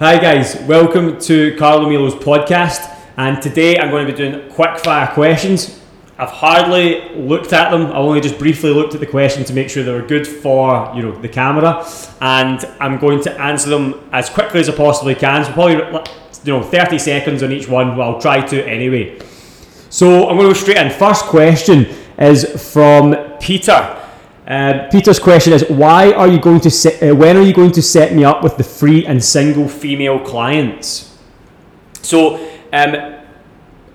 Hi guys, welcome to Carlo Milo's podcast. And today I'm going to be doing quick fire questions. I've hardly looked at them. I only just briefly looked at the question to make sure they were good for you know the camera, and I'm going to answer them as quickly as I possibly can. So probably you know 30 seconds on each one. Well, I'll try to anyway. So I'm going to go straight in. First question is from Peter. Uh, Peter's question is: Why are you going to set? Uh, when are you going to set me up with the free and single female clients? So, um,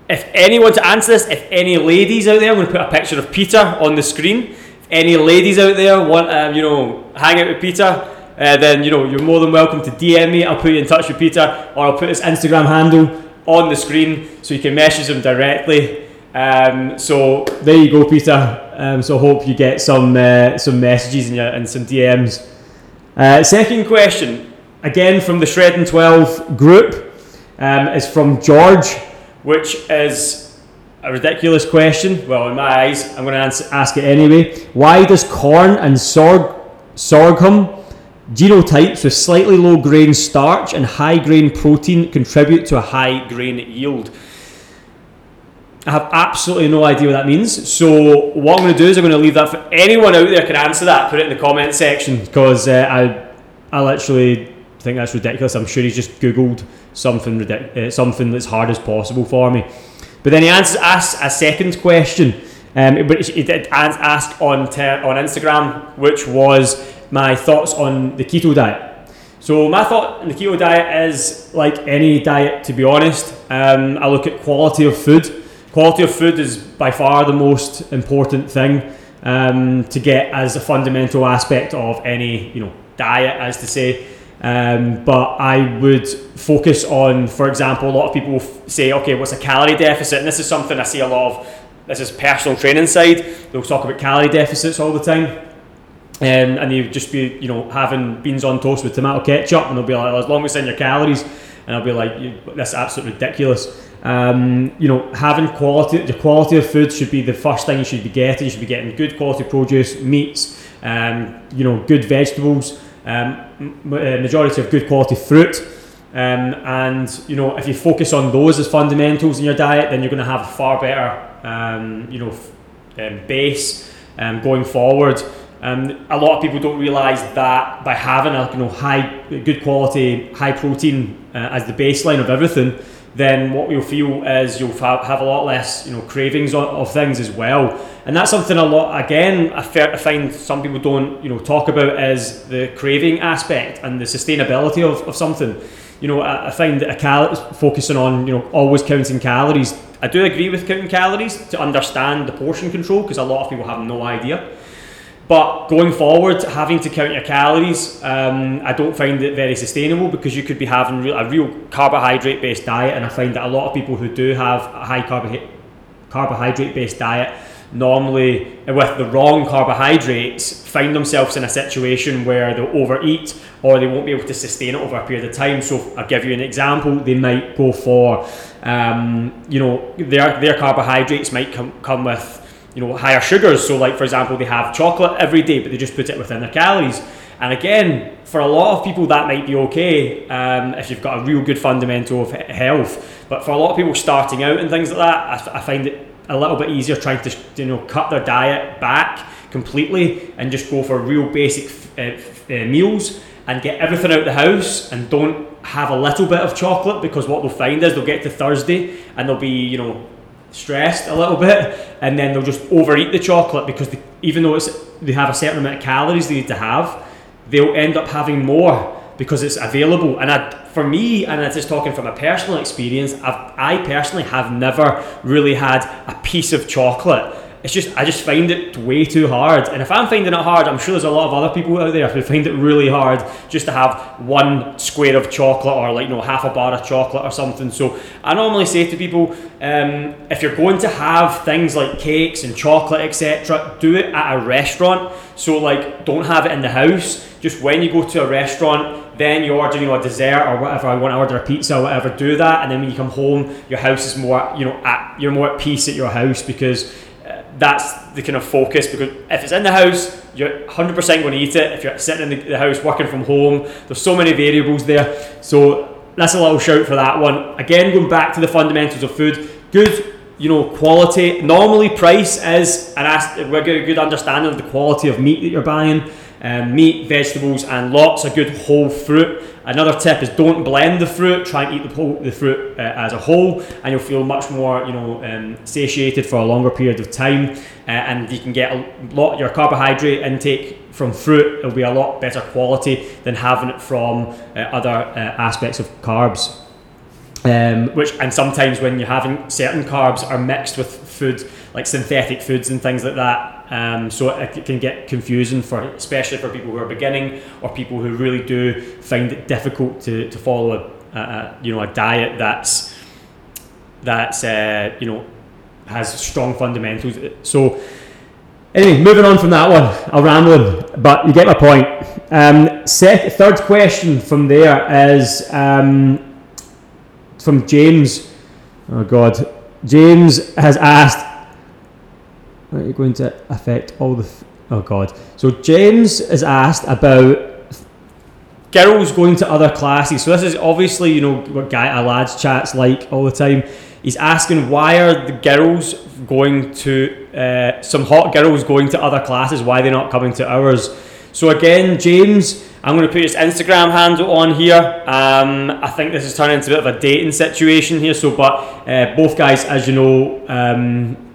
if anyone to answer this, if any ladies out there, I'm going to put a picture of Peter on the screen. If any ladies out there want, um, you know, hang out with Peter, uh, then you know you're more than welcome to DM me. I'll put you in touch with Peter, or I'll put his Instagram handle on the screen so you can message him directly. Um, so there you go, Peter. Um, so hope you get some uh, some messages and, and some DMs. Uh, second question, again from the Shredding 12 group, um, is from George, which is a ridiculous question. Well, in my eyes, I'm going to answer, ask it anyway. Why does corn and sorg, sorghum genotypes with slightly low grain starch and high grain protein contribute to a high grain yield? I have absolutely no idea what that means. So what I'm going to do is I'm going to leave that for anyone out there can answer that. Put it in the comment section because uh, I I literally think that's ridiculous. I'm sure he's just googled something ridic- uh, something that's hard as possible for me. But then he answers asks a second question, um, but he did ask on ter- on Instagram, which was my thoughts on the keto diet. So my thought on the keto diet is like any diet, to be honest. Um, I look at quality of food quality of food is by far the most important thing um, to get as a fundamental aspect of any you know diet, as to say. Um, but I would focus on, for example, a lot of people say, okay, what's a calorie deficit? And this is something I see a lot of. This is personal training side. They'll talk about calorie deficits all the time. Um, and would just be, you know, having beans on toast with tomato ketchup, and they'll be like, as long as it's in your calories, and I'll be like, that's absolutely ridiculous. Um, you know, having quality, the quality of food should be the first thing you should be getting. You should be getting good quality produce, meats, um, you know, good vegetables, um, uh, majority of good quality fruit. Um, and you know, if you focus on those as fundamentals in your diet, then you're going to have a far better, um, you know, um, base going forward. Um, a lot of people don't realise that by having a you know high, good quality, high protein uh, as the baseline of everything, then what you'll feel is you'll have a lot less, you know, cravings of, things as well. And that's something a lot, again, I find some people don't, you know, talk about is the craving aspect and the sustainability of, of something. You know, I, find that a cal- focusing on, you know, always counting calories. I do agree with counting calories to understand the portion control because a lot of people have no idea. But going forward, having to count your calories, um, I don't find it very sustainable because you could be having a real carbohydrate based diet, and I find that a lot of people who do have a high carbohydrate based diet normally with the wrong carbohydrates find themselves in a situation where they'll overeat or they won't be able to sustain it over a period of time. So i'll give you an example they might go for um, you know their, their carbohydrates might come, come with you know higher sugars. So like for example, they have chocolate every day, but they just put it within their calories. And again, for a lot of people, that might be okay um, if you've got a real good fundamental of health. But for a lot of people starting out and things like that, I, find it a little bit easier trying to you know cut their diet back completely and just go for real basic uh, uh, meals and get everything out the house and don't have a little bit of chocolate because what they'll find is they'll get to Thursday and they'll be you know stressed a little bit, and then they'll just overeat the chocolate because they, even though it's they have a certain amount of calories they need to have, they'll end up having more because it's available. And I, for me, and I'm just talking from a personal experience, I've, I personally have never really had a piece of chocolate it's just I just find it way too hard. And if I'm finding it hard, I'm sure there's a lot of other people out there who find it really hard just to have one square of chocolate or like you know half a bar of chocolate or something. So I normally say to people, um, if you're going to have things like cakes and chocolate etc., do it at a restaurant. So like don't have it in the house. Just when you go to a restaurant, then you order, you know, a dessert or whatever. I want to order a pizza or whatever. Do that, and then when you come home, your house is more, you know, at, you're more at peace at your house because that's the kind of focus because if it's in the house, you're 100% going to eat it. If you're sitting in the, the house working from home, there's so many variables there. So that's a little shout for that one. Again, going back to the fundamentals of food, good, you know, quality. Normally, price is an as- we get a good understanding of the quality of meat that you're buying. Um, meat, vegetables, and lots of good whole fruit. Another tip is don't blend the fruit. Try and eat the, whole, the fruit uh, as a whole, and you'll feel much more, you know, um, satiated for a longer period of time. Uh, and you can get a lot your carbohydrate intake from fruit. It'll be a lot better quality than having it from uh, other uh, aspects of carbs. Um, which and sometimes when you're having certain carbs are mixed with food like synthetic foods and things like that um, so it can get confusing for especially for people who are beginning or people who really do find it difficult to, to follow a, a you know a diet that's that's uh, you know has strong fundamentals so Anyway, moving on from that one, I'll ramble, but you get my point. Um, third question from there is um, from James. Oh God, James has asked. You going to affect all the? F- oh God. So James has asked about girls going to other classes. So this is obviously you know what guy a lads chats like all the time. He's asking why are the girls going to uh, some hot girls going to other classes? Why are they not coming to ours? So again, James I'm going to put his Instagram handle on here. Um, I think this is turning into a bit of a dating situation here. So, but uh, both guys, as you know, um,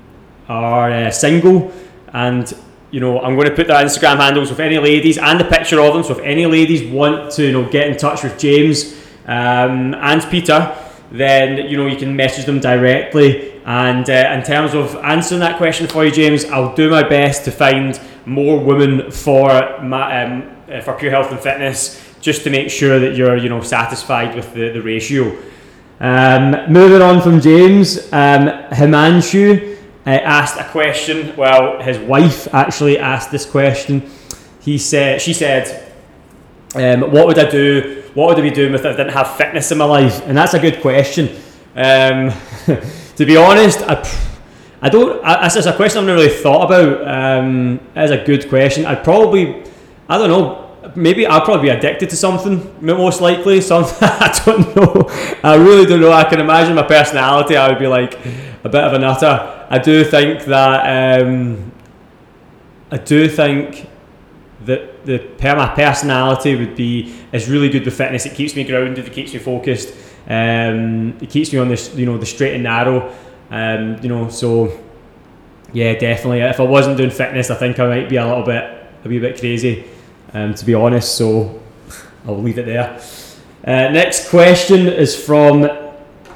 are uh, single, and you know I'm going to put their Instagram handles with any ladies and a picture of them. So, if any ladies want to, you know, get in touch with James um, and Peter, then you know you can message them directly. And uh, in terms of answering that question for you, James, I'll do my best to find more women for my. Um, uh, for pure health and fitness, just to make sure that you're you know satisfied with the, the ratio. Um, moving on from James, um, Himanshu uh, asked a question. Well, his wife actually asked this question. He said, she said, um, "What would I do? What would I be doing if I didn't have fitness in my life?" And that's a good question. Um, to be honest, I. I don't. That's a question I've never really thought about. Um, it's a good question. I'd probably I don't know. Maybe I'll probably be addicted to something, most likely. Something I don't know. I really don't know. I can imagine my personality. I would be like a bit of a nutter. I do think that. Um, I do think that the my personality would be is really good with fitness. It keeps me grounded. It keeps me focused. Um, it keeps me on this, you know, the straight and narrow. Um, you know, so yeah, definitely. If I wasn't doing fitness, I think I might be a little bit, a wee bit crazy um, to be honest. So I'll leave it there. Uh, next question is from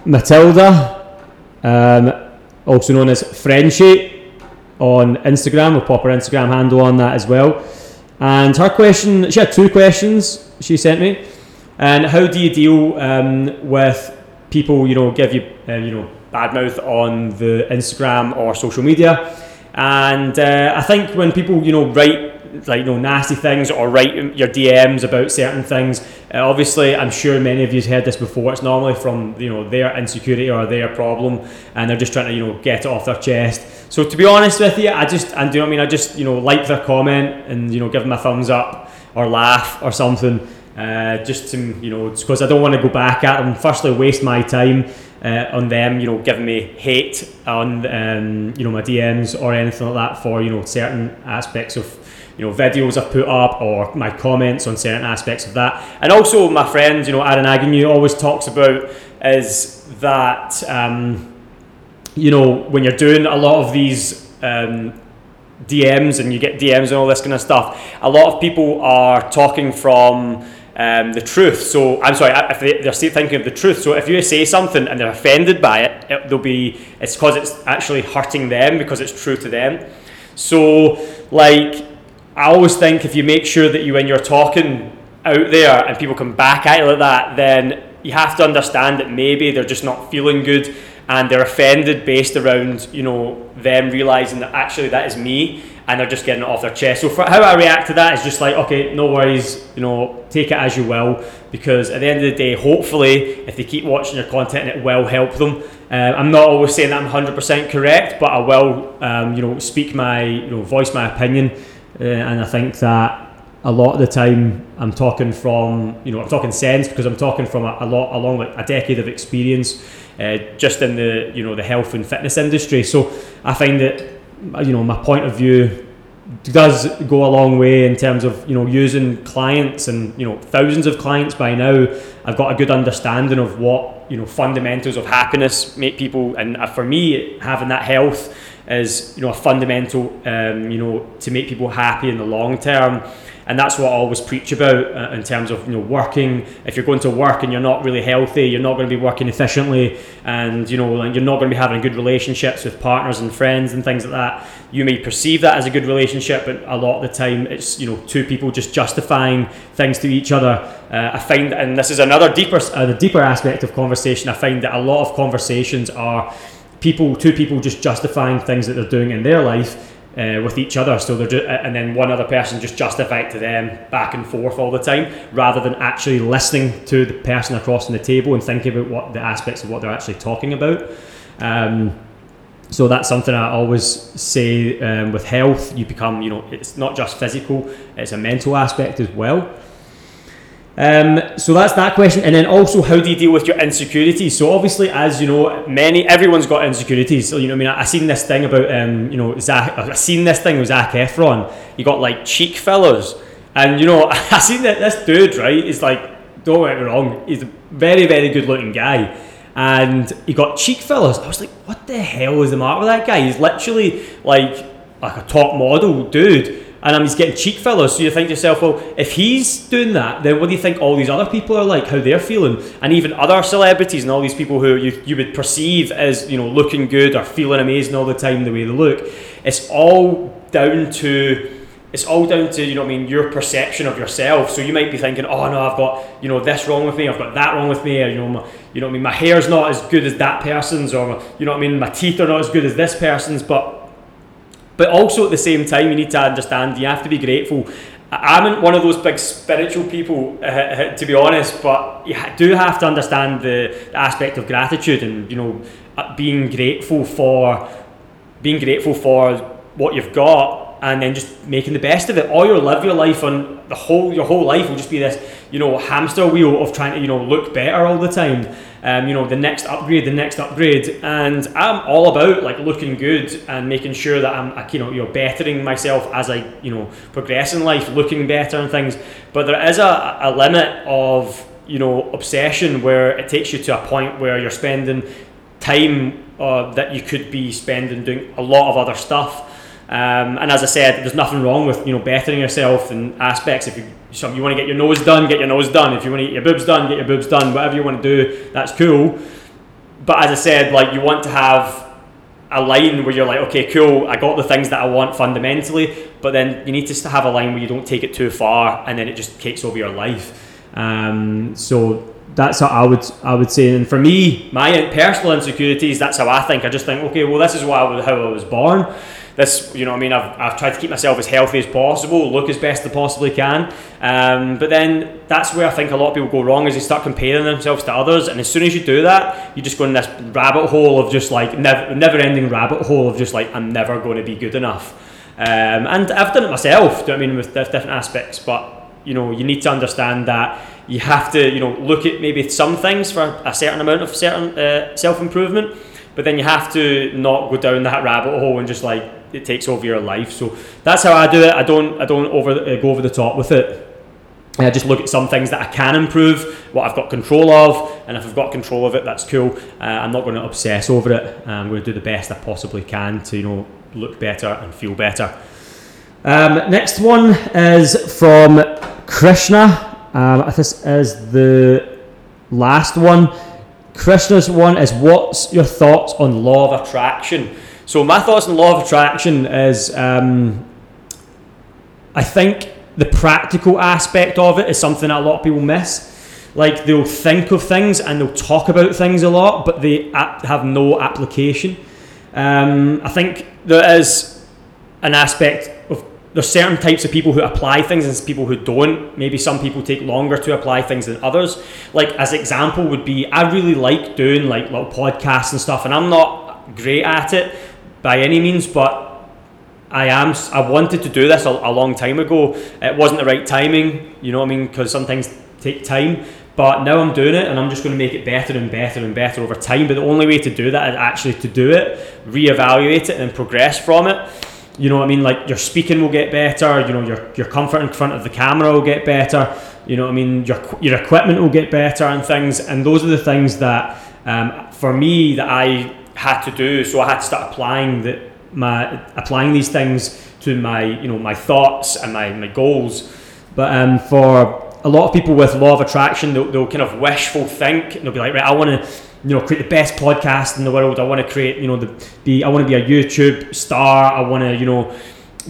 Matilda, um, also known as Friendship on Instagram. We'll pop her Instagram handle on that as well. And her question, she had two questions she sent me. And how do you deal um, with people, you know, give you, uh, you know, bad mouth on the Instagram or social media? And uh, I think when people, you know, write like you know nasty things or write your DMs about certain things. Uh, obviously, I'm sure many of you've heard this before. It's normally from you know their insecurity or their problem, and they're just trying to you know get it off their chest. So to be honest with you, I just and do you know I mean? I just you know like their comment and you know give them a thumbs up or laugh or something. Uh, just to you know, because I don't want to go back at them. Firstly, waste my time uh, on them, you know, giving me hate on um, you know my DMs or anything like that for you know certain aspects of you know videos I've put up or my comments on certain aspects of that. And also my friend, you know, Aaron Agnew always talks about is that um, you know when you're doing a lot of these um, DMs and you get DMs and all this kind of stuff, a lot of people are talking from um, the truth. So I'm sorry, if they, are still thinking of the truth. So if you say something and they're offended by it, it they'll be it's because it's actually hurting them because it's true to them. So like I always think if you make sure that you, when you're talking out there and people come back at you like that, then you have to understand that maybe they're just not feeling good and they're offended based around you know them realizing that actually that is me and they're just getting it off their chest. So for how I react to that is just like okay, no worries, you know, take it as you will because at the end of the day, hopefully, if they keep watching your content, it will help them. Uh, I'm not always saying that I'm 100% correct, but I will, um, you know, speak my, you know, voice my opinion uh, and I think that a lot of the time I'm talking from you know I'm talking sense because I'm talking from a, a lot along like a decade of experience uh, just in the you know the health and fitness industry. So I find that you know my point of view does go a long way in terms of you know using clients and you know thousands of clients by now. I've got a good understanding of what you know fundamentals of happiness make people, and uh, for me, having that health is you know a fundamental um, you know to make people happy in the long term and that's what I always preach about uh, in terms of you know working. If you're going to work and you're not really healthy, you're not going to be working efficiently, and you know you're not going to be having good relationships with partners and friends and things like that. You may perceive that as a good relationship, but a lot of the time it's you know two people just justifying things to each other. Uh, I find, and this is another deeper, uh, the deeper aspect of conversation. I find that a lot of conversations are people, two people just justifying things that they're doing in their life uh, with each other. So they're and then one other person just justify it to them back and forth all the time, rather than actually listening to the person across the table and thinking about what the aspects of what they're actually talking about. Um, so that's something I always say um, with health. You become, you know, it's not just physical; it's a mental aspect as well. Um, so that's that question, and then also how do you deal with your insecurities? So obviously, as you know, many everyone's got insecurities. So you know, I mean, I, I seen this thing about um, you know, Zach. I seen this thing with Zac Efron. He got like cheek fillers, and you know, I seen that this dude right is like, don't get me wrong, he's a very very good looking guy, and he got cheek fillers. I was like, what the hell is the matter with that guy? He's literally like like a top model dude and he's getting cheek fillers. So you think to yourself, well, if he's doing that, then what do you think all these other people are like, how they're feeling? And even other celebrities and all these people who you, you would perceive as, you know, looking good or feeling amazing all the time the way they look. It's all down to it's all down to you know I mean your perception of yourself. So you might be thinking, oh no, I've got you know this wrong with me, I've got that wrong with me, or, you know, my, you know I mean, my hair's not as good as that person's, or you know I mean, my teeth are not as good as this person's, but but also at the same time, you need to understand you have to be grateful. I'm not one of those big spiritual people, uh, to be honest, but you do have to understand the, the aspect of gratitude and you know uh, being grateful for being grateful for what you've got and then just making the best of it. Or you'll live your life on the whole your whole life will just be this, you know, hamster wheel of trying to, you know, look better all the time um, you know, the next upgrade, the next upgrade, and I'm all about like looking good and making sure that I'm, you know, you know, bettering myself as I, you know, progress in life, looking better and things. But there is a, a limit of, you know, obsession where it takes you to a point where you're spending time uh, that you could be spending doing a lot of other stuff. Um, and as I said, there's nothing wrong with you know bettering yourself in aspects. If you so you want to get your nose done, get your nose done. If you want to get your boobs done, get your boobs done. Whatever you want to do, that's cool. But as I said, like you want to have a line where you're like, okay, cool, I got the things that I want fundamentally, but then you need to have a line where you don't take it too far, and then it just takes over your life. Um, so that's how I would I would say. And for me, my personal insecurities, that's how I think. I just think, okay, well, this is what I, how I was born this, you know, I mean, I've, I've tried to keep myself as healthy as possible, look as best I possibly can. Um, but then that's where I think a lot of people go wrong is they start comparing themselves to others, and as soon as you do that, you just go in this rabbit hole of just like never, never-ending rabbit hole of just like I'm never going to be good enough. Um, and I've done it myself. Do you know I mean with different aspects? But you know, you need to understand that you have to, you know, look at maybe some things for a certain amount of certain uh, self improvement, but then you have to not go down that rabbit hole and just like it takes over your life. So that's how I do it. I don't I don't over uh, go over the top with it. I just look at some things that I can improve, what I've got control of, and if I've got control of it, that's cool. Uh, I'm not going to obsess over it. I'm going to do the best I possibly can to you know look better and feel better. Um, next one is from Krishna. Um, this is the last one. Krishna's one is what's your thoughts on law of attraction? So my thoughts on law of attraction is, um, I think the practical aspect of it is something that a lot of people miss. Like they'll think of things and they'll talk about things a lot, but they have no application. Um, I think there is an aspect of there's certain types of people who apply things and people who don't. Maybe some people take longer to apply things than others. Like as example would be, I really like doing like little podcasts and stuff, and I'm not great at it by any means, but I am. I wanted to do this a, a, long time ago. It wasn't the right timing, you know what I mean? Because some things take time. But now I'm doing it, and I'm just going to make it better and better and better over time. But the only way to do that is actually to do it, reevaluate it, and progress from it. You know what I mean? Like your speaking will get better. You know your your comfort in front of the camera will get better. You know what I mean? Your your equipment will get better and things. And those are the things that um, for me that I had to do. So I had to start applying the my applying these things to my you know my thoughts and my, my goals. But um, for a lot of people with law of attraction, they'll, they'll kind of wishful think. And they'll be like, right, I want to you know create the best podcast in the world. I want to create you know the be I want to be a YouTube star. I want to you know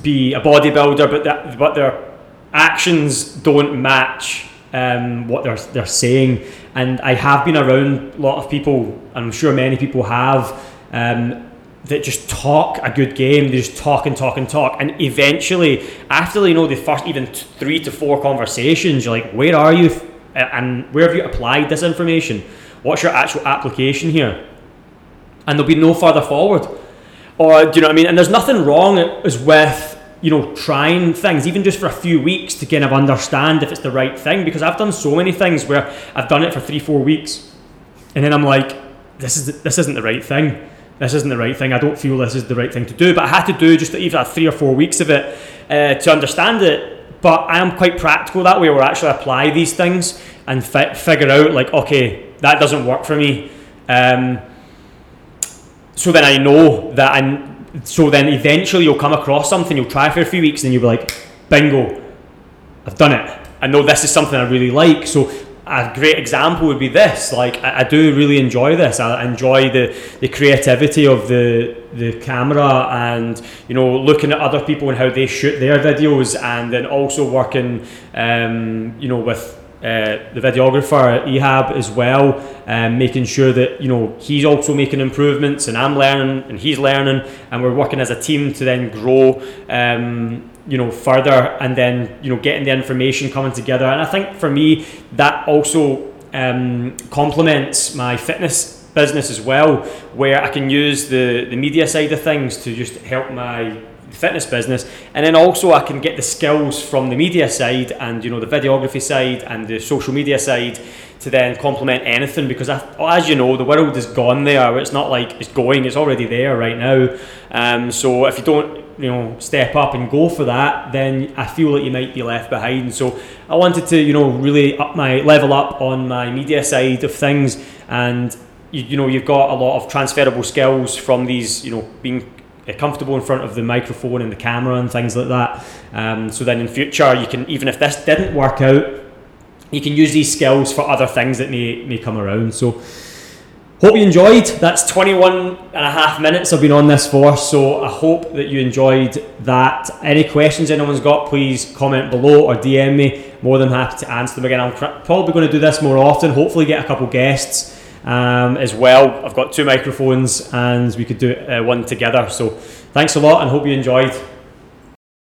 be a bodybuilder, but that but their actions don't match um, what they're they're saying. And I have been around a lot of people, and I'm sure many people have. Um, that just talk a good game. They just talk and talk and talk, and eventually, after you know the first even three to four conversations, you're like, where are you, and where have you applied this information? What's your actual application here? And there'll be no further forward. Or do you know what I mean? And there's nothing wrong as with you know trying things even just for a few weeks to kind of understand if it's the right thing because I've done so many things where I've done it for three four weeks and then I'm like this is this isn't the right thing this isn't the right thing. I don't feel this is the right thing to do. But I had to do just even three or four weeks of it uh, to understand it. But I am quite practical that way, where I actually apply these things and fi- figure out like, okay, that doesn't work for me. Um, so then I know that I'm. So then eventually you'll come across something, you'll try for a few weeks, and you'll be like, bingo, I've done it. I know this is something I really like. So a great example would be this. Like I, I, do really enjoy this. I enjoy the, the creativity of the the camera and you know looking at other people and how they shoot their videos, and then also working um, you know with. Uh, the videographer Ehab as well, um, making sure that you know he's also making improvements, and I'm learning, and he's learning, and we're working as a team to then grow um, you know further and then you know getting the information coming together. And i think for me that also um, complements my fitness business as well where i can use the the media side of things to just help my fitness business. And then also i can get the skills from the media side and you know the videography side and the social media side to then complement anything because as you know the world is gone there. It's not like it's going it's already there right now. Um, so if you don't you know step up and go for that, then I feel that you might be left behind. So I wanted to you know really up my level up on my media side of things, and you, you know you've got a lot of transferable skills from these you know being comfortable in front of the microphone and the camera and things like that. Um, so then in future you can even if this didn't work out, you can use these skills for other things that may may come around. So. Hope you enjoyed. That's 21 and a half minutes I've been on this for, so I hope that you enjoyed that. Any questions anyone's got, please comment below or DM me. More than happy to answer them again. I'm probably going to do this more often, hopefully, get a couple guests um, as well. I've got two microphones and we could do uh, one together. So thanks a lot and hope you enjoyed.